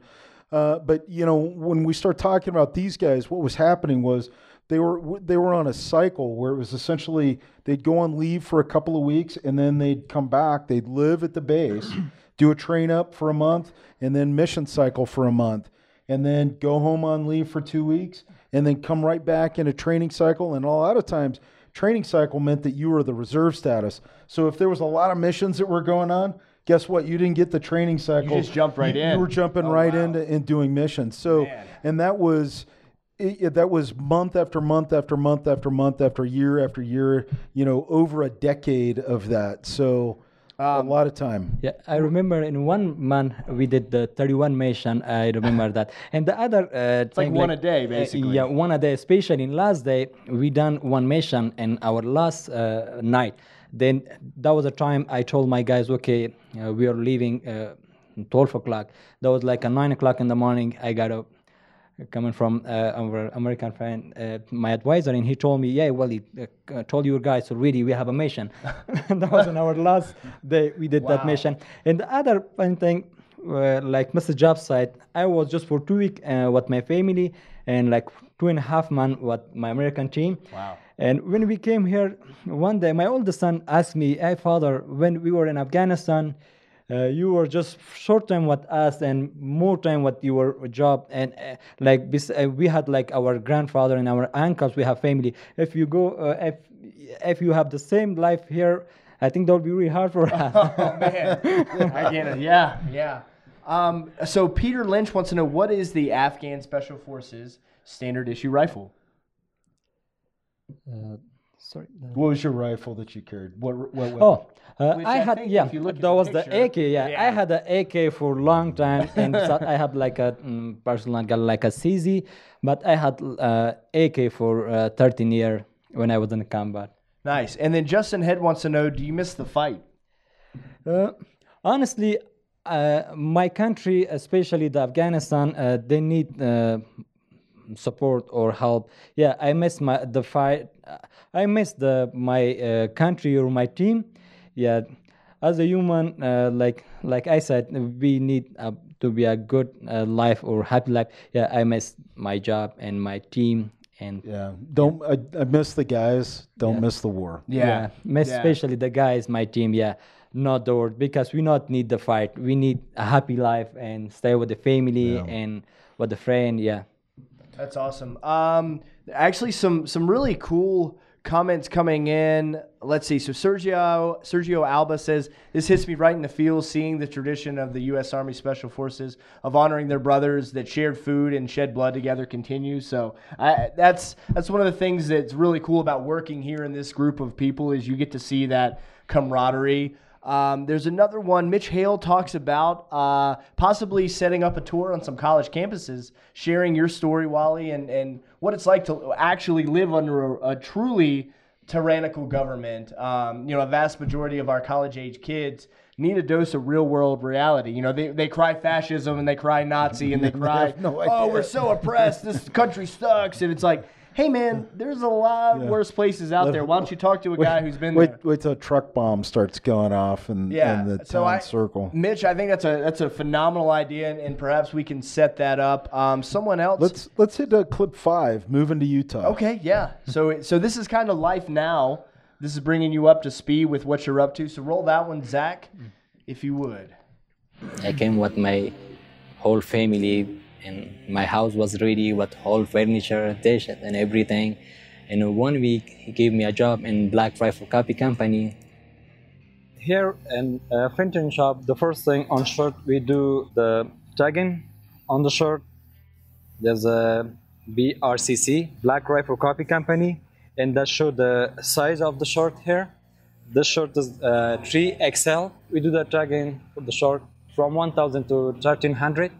Uh, but you know, when we start talking about these guys, what was happening was they were they were on a cycle where it was essentially they'd go on leave for a couple of weeks and then they'd come back. They'd live at the base, do a train up for a month, and then mission cycle for a month, and then go home on leave for two weeks, and then come right back in a training cycle. And a lot of times, training cycle meant that you were the reserve status. So if there was a lot of missions that were going on. Guess what? You didn't get the training cycle. You just jumped right You- in. You were jumping Oh, right wow. into and doing missions. So, Man. and that was it, that was month after month after month after month after year after year. You know, over a decade of that. So, a lot of time. Yeah, I remember in one month we did the 31 mission. I remember that, and the other uh, it's like one a day, basically. yeah, one a day. Especially in last day, we done one mission in our last uh, night. Then that was the time I told my guys, okay, uh, we are leaving uh, 12 o'clock. That was like a nine o'clock in the morning. I got up coming from uh, our American friend, uh, my advisor, and he told me, "Yeah, well, he uh, told your guys already we have a mission." that was on our last day we did that mission. And the other thing, uh, like Mr. Job said, I was just for two weeks uh, with my family and like two and a half months with my American team. Wow. And when we came here one day, my oldest son asked me, "Hey, father, when we were in Afghanistan." Uh, you were just short time with us and more time with your job and uh, like bes- uh, we had like our grandfather and our uncles we have family if you go uh, if if you have the same life here I think that would be really hard for us. Oh man, I get it. Yeah, yeah. Um, so Peter Lynch wants to know what is the Afghan Special Forces standard issue rifle? Sorry. What was your rifle that you carried? What? what weapon? Oh, uh, I I had think yeah. if you look That the was the AK. Yeah, Yeah. I had an AK for a long time, and so I had like a mm, personal gun, like a CZ, but I had uh, AK for uh, 13 year when I was in combat. Nice. And then Justin Head wants to know: Do you miss the fight? Uh, honestly, uh, my country, especially the Afghanistan, uh, they need uh, support or help. Yeah, I miss my the fight. I miss the my uh, country or my team. Yeah, as a human, uh, like like I said, we need uh, to be a good uh, life or happy life. Yeah, I miss my job and my team and yeah. Don't. I, I miss the guys. Don't miss the war. yeah, miss Yeah. especially the guys, my team. Yeah, not the word because we not need the fight. We need a happy life and stay with the family and with the friend. Yeah. That's awesome. Um, actually, some some really cool comments coming in. Let's see. So Sergio Sergio Alba says this hits me right in the feels, seeing the tradition of the U.S. Army Special Forces of honoring their brothers that shared food and shed blood together continues. So I, that's that's one of the things that's really cool about working here in this group of people is you get to see that camaraderie. Um, there's another one. Mitch Hale talks about uh, possibly setting up a tour on some college campuses, sharing your story, Wally, and, and what it's like to actually live under a, a truly tyrannical government. Um, you know, a vast majority of our college age kids need a dose of real world reality. You know, they, they cry fascism and they cry Nazi and they cry, no oh, we're so oppressed. This country sucks. And it's like, hey, man, there's a lot worse places out there. Why don't you talk to a guy who's been wait, there? wait till a truck bomb starts going off in, Yeah, in the town I, circle. Mitch, I think that's a that's a phenomenal idea, and, and perhaps we can set that up. Um, someone else. Let's let's hit uh, clip five. Moving to Utah. okay, yeah. So so this is kind of life now. This is bringing you up to speed with what you're up to. So roll that one, Zach, if you would. I came with my whole family, and my house was ready with whole furniture, dishes, and everything. And one week, he gave me a job in Black Rifle Coffee Company. Here in uh, printing shop, the first thing on shirt we do the tagging on the shirt. There's a BRCC, Black Rifle Coffee Company, and that show the size of the shirt here. This shirt is uh, 3XL. We do the tagging for the shirt from 1000 to 1300.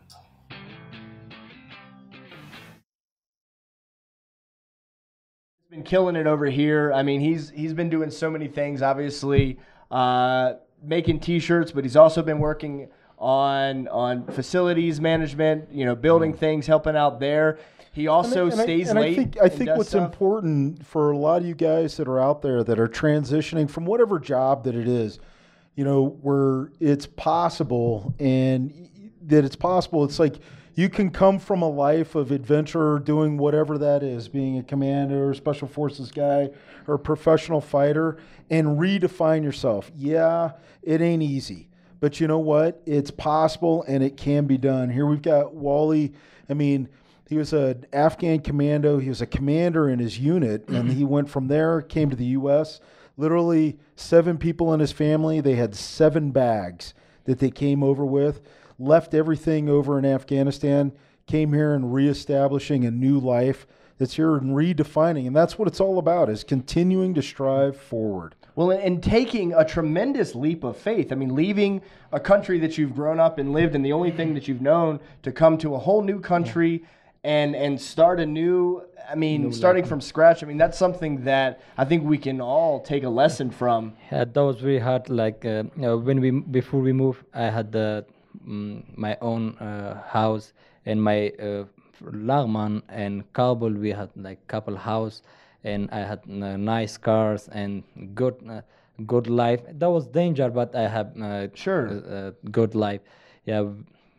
Killing it over here. I mean, he's he's been doing so many things. Obviously, uh, making T-shirts, but he's also been working on on facilities management. You know, building things, helping out there. He also And I- stays and I, late. I think, I think what's stuff. important for a lot of you guys that are out there that are transitioning from whatever job that it is, you know, where it's possible and that it's possible. It's like you can come from a life of adventure, doing whatever that is, being a commander, special forces guy, or professional fighter, and redefine yourself. Yeah, it ain't easy. But you know what? It's possible and it can be done. Here we've got Wally. I mean, he was an Afghan commando. He was a commander in his unit, and he went from there, came to the U.S. Literally, seven people in his family. They had seven bags that they came over with, left everything over in Afghanistan, came here and reestablishing a new life that's here and redefining. And that's what it's all about, is continuing to strive forward. Well, and- and taking a tremendous leap of faith. I mean, leaving a country that you've grown up and lived in, the only thing that you've known, to come to a whole new country and and start a new. I mean, starting from scratch. I mean, that's something that I think we can all take a lesson from. Yeah, that was very hard. Like uh, you know, when we before we moved, I had the mm, my own uh, house and my uh, Laghman and Kabul. We had like couple house, and I had uh, nice cars and good uh, good life. That was danger, but I have uh, Sure. uh, uh, good life. Yeah,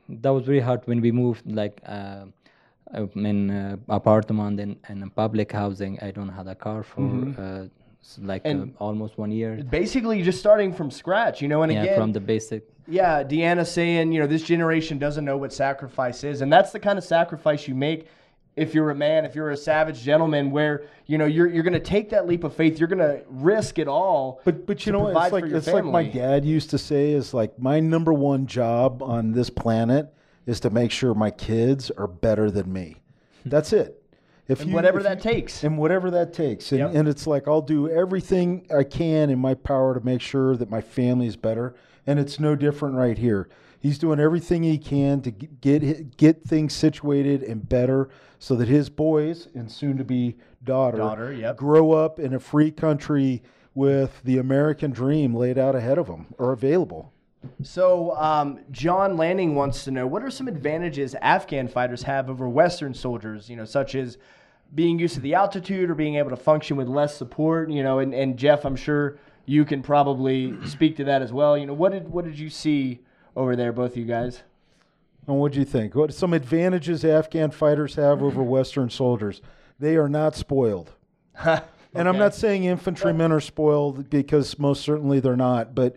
that was very hard when we moved. Like. In uh, apartment and, and public housing. I don't have a car for uh, s- like uh, almost one year. Basically, just starting from scratch, you know. And Yeah, again, from the basic. Yeah, Deanna saying, you know, this generation doesn't know what sacrifice is, and that's the kind of sacrifice you make if you're a man, if you're a savage gentleman, where you know you're you're going to take that leap of faith, you're going to risk it all. But but you know it's like it's like my dad used to say is like my number one job on this planet is to make sure my kids are better than me. That's it. If And whatever if that takes. and whatever that takes, and, Yep. and it's like I'll do everything I can in my power to make sure that my family is better, and it's no different right here. He's doing everything he can to get get things situated and better, so that his boys and soon to be daughter, Daughter, yep. grow up in a free country with the American dream laid out ahead of them or available. So, um, John Lanning wants to know what are some advantages Afghan fighters have over Western soldiers, you know, such as being used to the altitude or being able to function with less support, you know, and, and Jeff, I'm sure you can probably speak to that as well. You know, what did what did you see over there, both of you guys? And what do you think? What some advantages Afghan fighters have over Western soldiers? They are not spoiled. And I'm not saying infantrymen are spoiled because most certainly they're not. But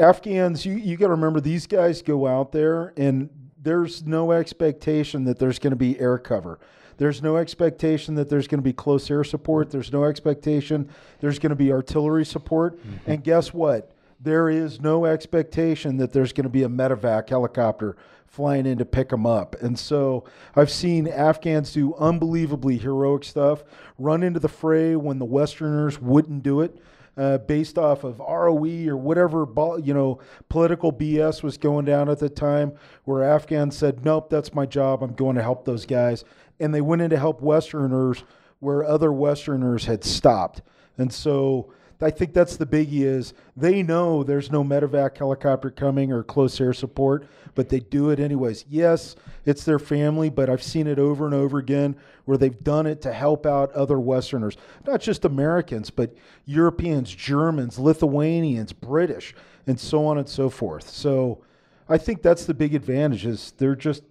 Afghans, you, you got to remember these guys go out there and there's no expectation that there's going to be air cover. There's no expectation that there's going to be close air support. There's no expectation there's going to be artillery support. Mm-hmm. And guess what? There is no expectation that there's going to be a medevac helicopter flying in to pick them up. And so I've seen Afghans do unbelievably heroic stuff, run into the fray when the Westerners wouldn't do it. Uh, based off of ROE or whatever you know political BS was going down at the time, where Afghans said, "Nope, that's my job. I'm going to help those guys," and they went in to help Westerners where other Westerners had stopped. And so I think that's the biggie is they know there's no medevac helicopter coming or close air support, but they do it anyways. Yes, it's their family, but I've seen it over and over again where they've done it to help out other Westerners, not just Americans, but Europeans, Germans, Lithuanians, British, and so on and so forth. So I think that's the big advantage is they're just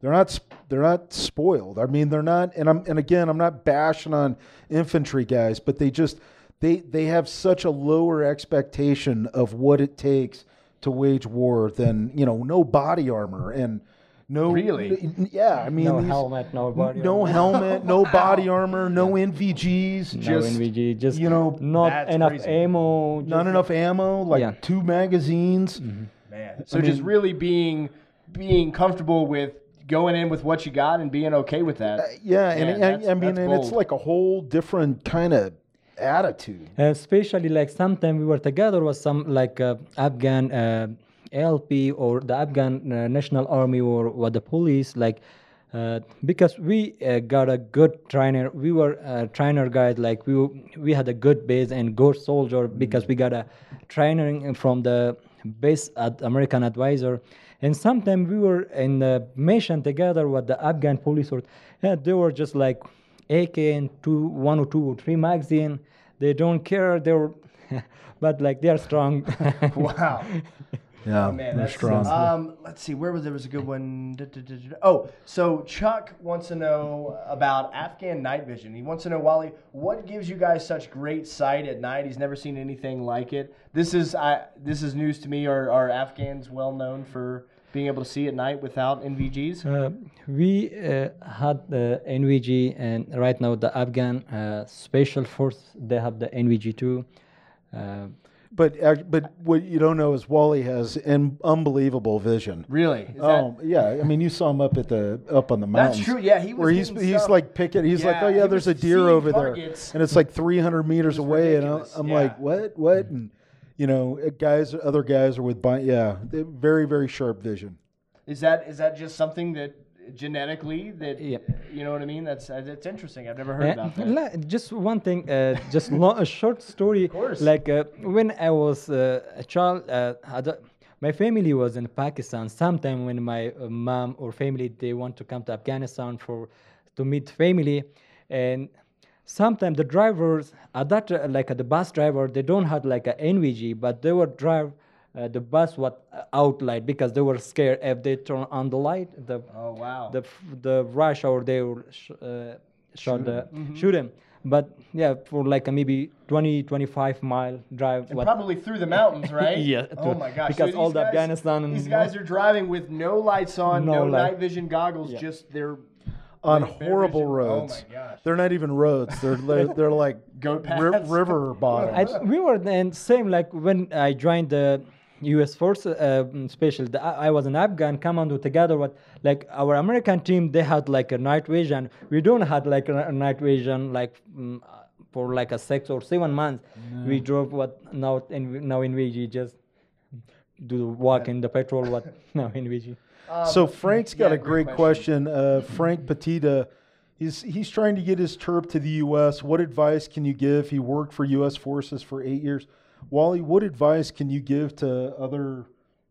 they're not they're not spoiled. I mean, they're not and I'm and again, I'm not bashing on infantry guys, but they just they they have such a lower expectation of what it takes to wage war than, you know, no body armor and no Really? Yeah, I mean No these- helmet, no body no armor. helmet, no body armor, no NVGs, No just NVG, just you know, not enough crazy. ammo. not enough ammo, like Yeah. two magazines. Mm-hmm. Man. So just really being being comfortable with going in with what you got and being okay with that. Uh, yeah, Man, and, and I mean, and it's like a whole different kind of attitude. especially like sometime we were together with some like uh, Afghan uh, uh, LP or the Afghan uh, National Army or what the police like uh, because we uh, got a good trainer we were uh, trainer guys like we we had a good base and good soldier because we got a training from the base at American advisor and sometimes we were in the mission together with the Afghan police or yeah, they were just like AK and two, one or two or three magazine. They don't care. They're, but like they're strong. Wow. Yeah, Oh, man, they're strong. Um, let's see, where was there was a good one? Da, da, da, da, da. Oh, so Chuck wants to know about Afghan night vision. He wants to know, Wally, what gives you guys such great sight at night? He's never seen anything like it. This is I this is news to me. Are are Afghans well known for being able to see at night without NVGs? uh, we uh, had the NVG, and right now the Afghan uh, Special Force they have the NVG too. Uh, but but what you don't know is Wally has an unbelievable vision. Really? Is that- Oh yeah, I mean you saw him up at the up on the mountain. That's true, yeah, he was where he's he's stuff. like picking. He's like, oh yeah, there's a deer over targets. there, and it's like 300 meters away, and I'm, I'm yeah. like, what, what, and you know, uh, guys, other guys are with, yeah, very very sharp vision. Is that is that just something that genetically that Yeah. you know what I mean? That's uh, that's interesting. I've never heard Uh, about that. just one thing, uh, just a short story. course. Like uh, when I was uh, a child, uh, my family was in Pakistan. Sometime when my uh, mom or family they want to come to Afghanistan for to meet family, and sometimes the drivers at that like the bus driver they don't have like a NVG, but they would drive. Uh, the bus was out light because they were scared if they turn on the light the Oh wow. the the rush hour they will sh- uh, shot the shoot him but yeah for like a maybe 20 25 mile drive And what- probably through the mountains, right? Yeah, Oh to- my gosh. because all these the guys- Afghanistan and these guys are driving with no lights on, no, No light. night vision goggles. Yeah. Just they're on Lake horrible Barriers and- oh roads. my gosh. They're not even roads. They're they're, they're like Goat ri- river bottoms. I, we were then same like when I joined the U.S. force, uh, special. The, I I was an Afghan commando together with like our American team. They had like a night vision. We don't had like a, a night vision like uh, for like a six or seven months. We drove what now in now in VG just do the walk in the petrol what now in VG. So Frank's got yeah, a great great question. Uh, Frank Petita, he's he's trying to get his terp to the U.S. What advice can you give? He worked for U.S. forces for eight years. Wally, what advice can you give to other,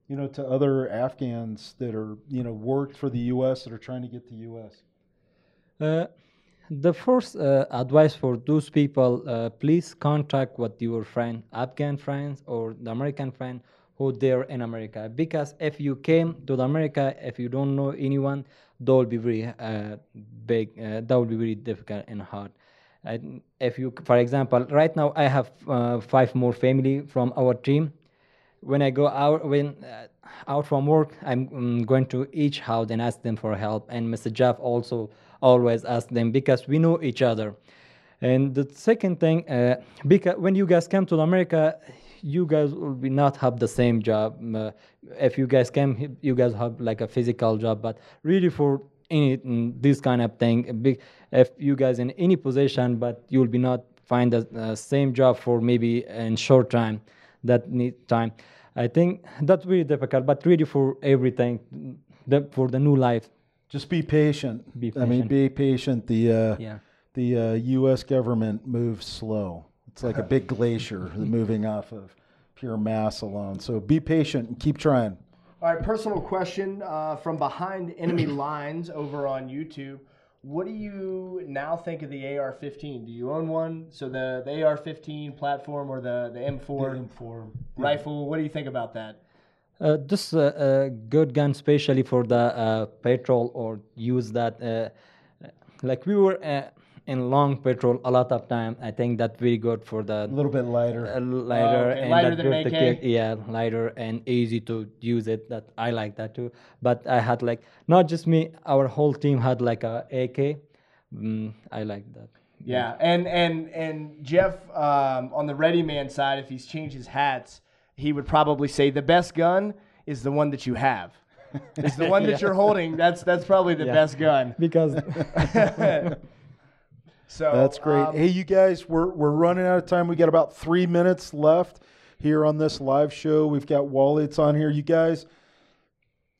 you know, to other Afghans that are you know worked for the U.S. that are trying to get to U.S. Uh, the first uh, advice for those people, uh, please contact with your friend, Afghan friends or the American friend who there in America. Because if you came to the America, if you don't know anyone, that will be very uh, big. Uh, that will be very difficult and hard. And if you, for example, right now I have uh, five more family from our team when I go out when uh, out from work, I'm um, going to each house and ask them for help. And Mr. Jeff also always ask them because we know each other. And the second thing, uh, because when you guys come to America, you guys will be not have the same job. Uh, if you guys come, he- you guys have like a physical job, but really for mm, this kind of thing, if you guys in any position, but you will be not find the uh, same job for maybe in short time that need time. I think that's really difficult, but really for everything, the, for the new life. Just be patient. Be I mean, patient. be patient. The uh, Yeah. the uh, U.S. government moves slow. It's like a big glacier moving off of pure mass alone. So be patient and keep trying. All right, personal question uh, from behind enemy lines over on YouTube. What do you now think of the AR-15? Do you own one? So the, the AR-15 platform or the, the M4 rifle? What do you think about that? Uh, this uh, uh, good gun, especially for the uh, petrol or use that. Uh, like we were uh, in long petrol a lot of time. I think that's very good for the A little bit lighter. uh, lighter okay. and Lighter that than AK? to- yeah lighter and easy to use it that i like that too but i had like not just me our whole team had like a ak mm, i like that Yeah, and and and Jeff um, on the ready man side, if he's changed his hats, he would probably say the best gun is the one that you have. It's the one that you're holding. That's that's probably the Yeah. best gun. because So That's great. um, hey, you guys, we're we're running out of time. We got about three minutes left here on this live show. We've got Wallets on here. You guys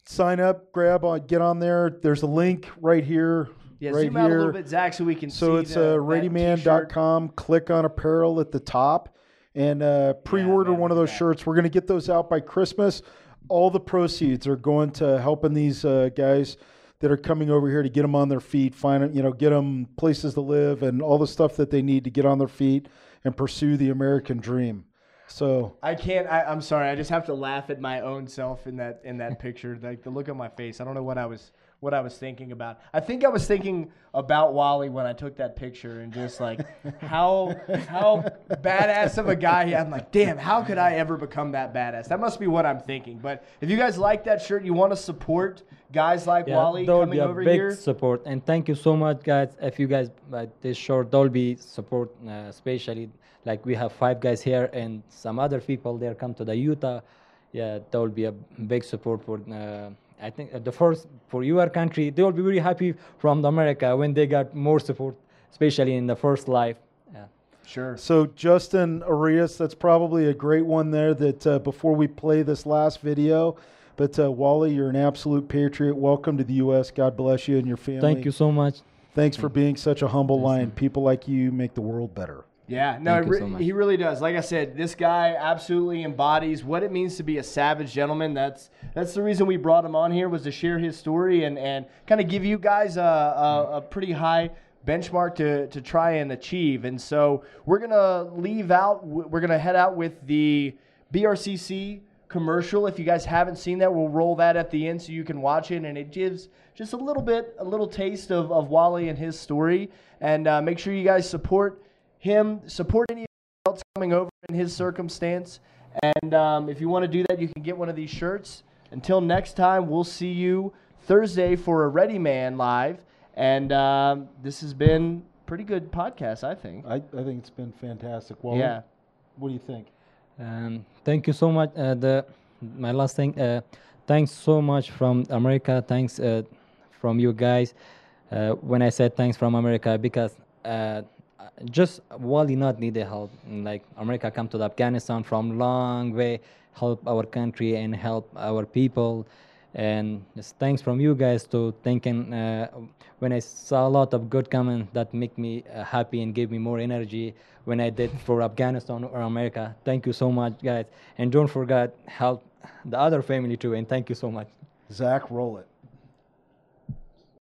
sign up, grab on, get on there. There's a link right here. yeah, right zoom out a here. little bit, Zach, so we can So see it's the, uh, readyman.com. Click on apparel at the top and uh, pre-order man, one of those shirts. We're going to get those out by Christmas. All the proceeds are going to helping these uh, guys that are coming over here to get them on their feet, find you know, get them places to live and all the stuff that they need to get on their feet and pursue the American dream. So I can't. I, I'm sorry. I just have to laugh at my own self in that in that picture. Like the look on my face. I don't know what I was what I was thinking about. I think I was thinking about Wally when I took that picture and just like how how badass of a guy he. I'm like, damn, how could I ever become that badass? That must be what I'm thinking. But if you guys like that shirt, you want to support guys like yeah, Wally that coming be a over big here. support and thank you so much guys if you guys buy this shirt, there'll be support uh, especially like we have five guys here and some other people there come to the utah yeah that will be a big support for uh, i think uh, the first for your country they will be very happy from america when they got more support especially in the first life yeah Sure. So Justin Arias, that's probably a great one there. That uh, before we play this last video, but uh, Wally, you're an absolute patriot. Welcome to the U.S. God bless you and your family. thank you so much Thanks for being such a humble lion. People like you make the world better. Yeah, no, re- so he really does. Like I said, this guy absolutely embodies what it means to be a savage gentleman. That's that's the reason we brought him on here was to share his story and and kind of give you guys a, a, a pretty high benchmark to to try and achieve. And so we're gonna leave out. We're gonna head out with the BRCC commercial. If you guys haven't seen that, we'll roll that at the end so you can watch it, and it gives just a little bit, a little taste of, of Wally and his story. And uh, make sure you guys support him, support any else coming over in his circumstance. And um, if you want to do that, you can get one of these shirts. Until next time, we'll see you Thursday for a Ready Man live. And um, this has been pretty good podcast, I think. I, I think it's been fantastic. Wally, Yeah. What do you think? Um, thank you so much. Uh, the my last thing. Uh, thanks so much from America. Thanks uh, from you guys. Uh, when I said thanks from America, because uh, just Wally not need the help. Like America come to Afghanistan from long way, help our country and help our people. And thanks from you guys to thinking uh, when I saw a lot of good comments that make me uh, happy and give me more energy when I did for Afghanistan or America. Thank you so much, guys. And don't forget help the other family too. And thank you so much. Zach, roll it.